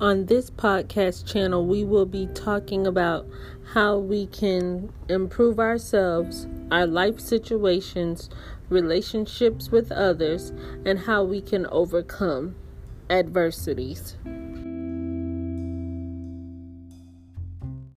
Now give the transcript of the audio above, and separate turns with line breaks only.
On this podcast channel, we will be talking about how we can improve ourselves, our life situations, relationships with others, and how we can overcome adversities.